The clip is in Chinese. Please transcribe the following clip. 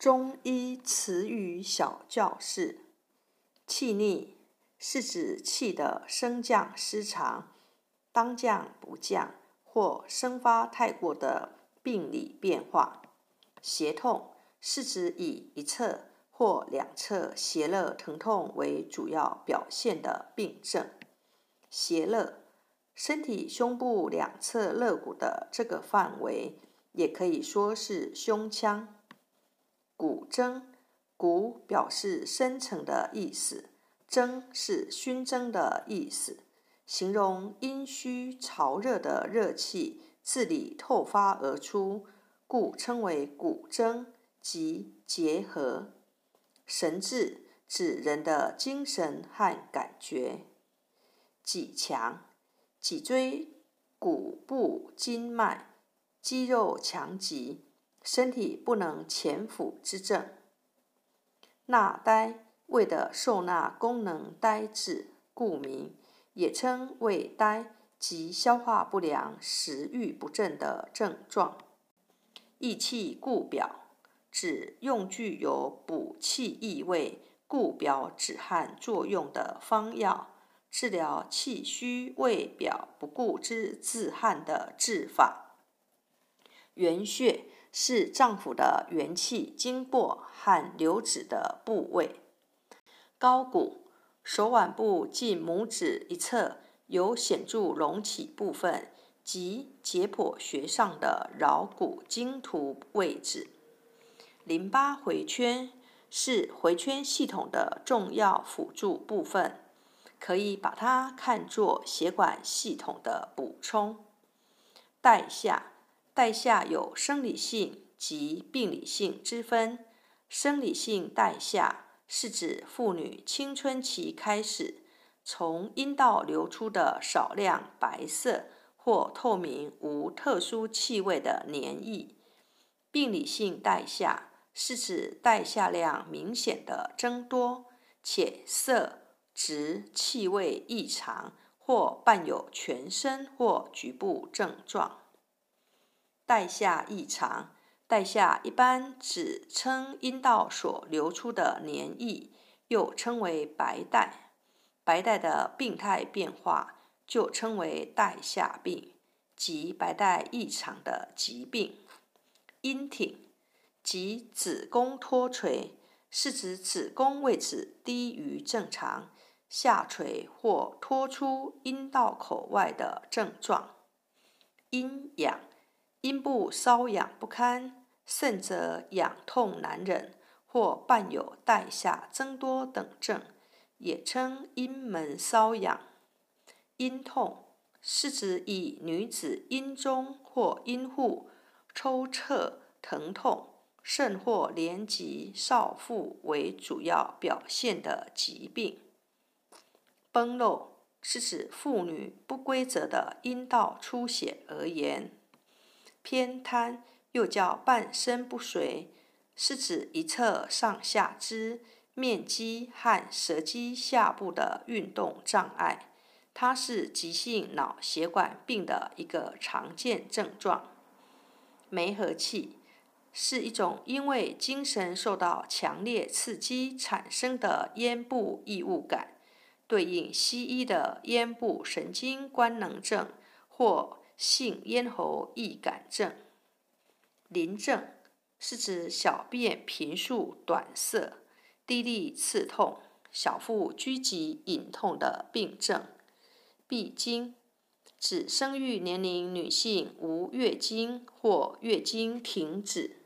中医词语小教室：气逆是指气的升降失常、当降不降或生发太过的病理变化。胁痛是指以一侧或两侧胁肋疼痛为主要表现的病症。胁肋，身体胸部两侧肋骨的这个范围，也可以说是胸腔。骨蒸，骨表示深层的意思，蒸是熏蒸的意思，形容阴虚潮热的热气自里透发而出，故称为骨蒸，即结合。神志指人的精神和感觉。脊强，脊椎骨部经脉肌肉强极。身体不能潜伏之症，纳呆胃的受纳功能呆滞，故名，也称胃呆及消化不良、食欲不振的症状。益气固表，指用具有补气益胃、固表止汗作用的方药，治疗气虚胃表不固之自汗的治法。元穴。是脏腑的元气经过和流止的部位。高骨，手腕部近拇指一侧有显著隆起部分，即解剖学上的桡骨茎图位置。淋巴回圈是回圈系统的重要辅助部分，可以把它看作血管系统的补充。带下。带下有生理性及病理性之分。生理性带下是指妇女青春期开始从阴道流出的少量白色或透明无特殊气味的粘液。病理性带下是指带下量明显的增多，且色、质、气味异常，或伴有全身或局部症状。带下异常，带下一般指称阴道所流出的粘液，又称为白带。白带的病态变化就称为带下病，即白带异常的疾病。阴挺，即子宫脱垂，是指子宫位置低于正常，下垂或脱出阴道口外的症状。阴痒。阴部瘙痒不堪，甚则痒痛难忍，或伴有带下增多等症，也称阴门瘙痒。阴痛是指以女子阴中或阴户抽搐疼痛，甚或连及少妇为主要表现的疾病。崩漏是指妇女不规则的阴道出血而言。偏瘫又叫半身不遂，是指一侧上下肢面肌和舌肌下部的运动障碍。它是急性脑血管病的一个常见症状。梅核气是一种因为精神受到强烈刺激产生的咽部异物感，对应西医的咽部神经官能症或。性咽喉易感症，淋症是指小便频数短涩、滴沥刺痛、小腹拘急隐痛的病症。闭经指生育年龄女性无月经或月经停止。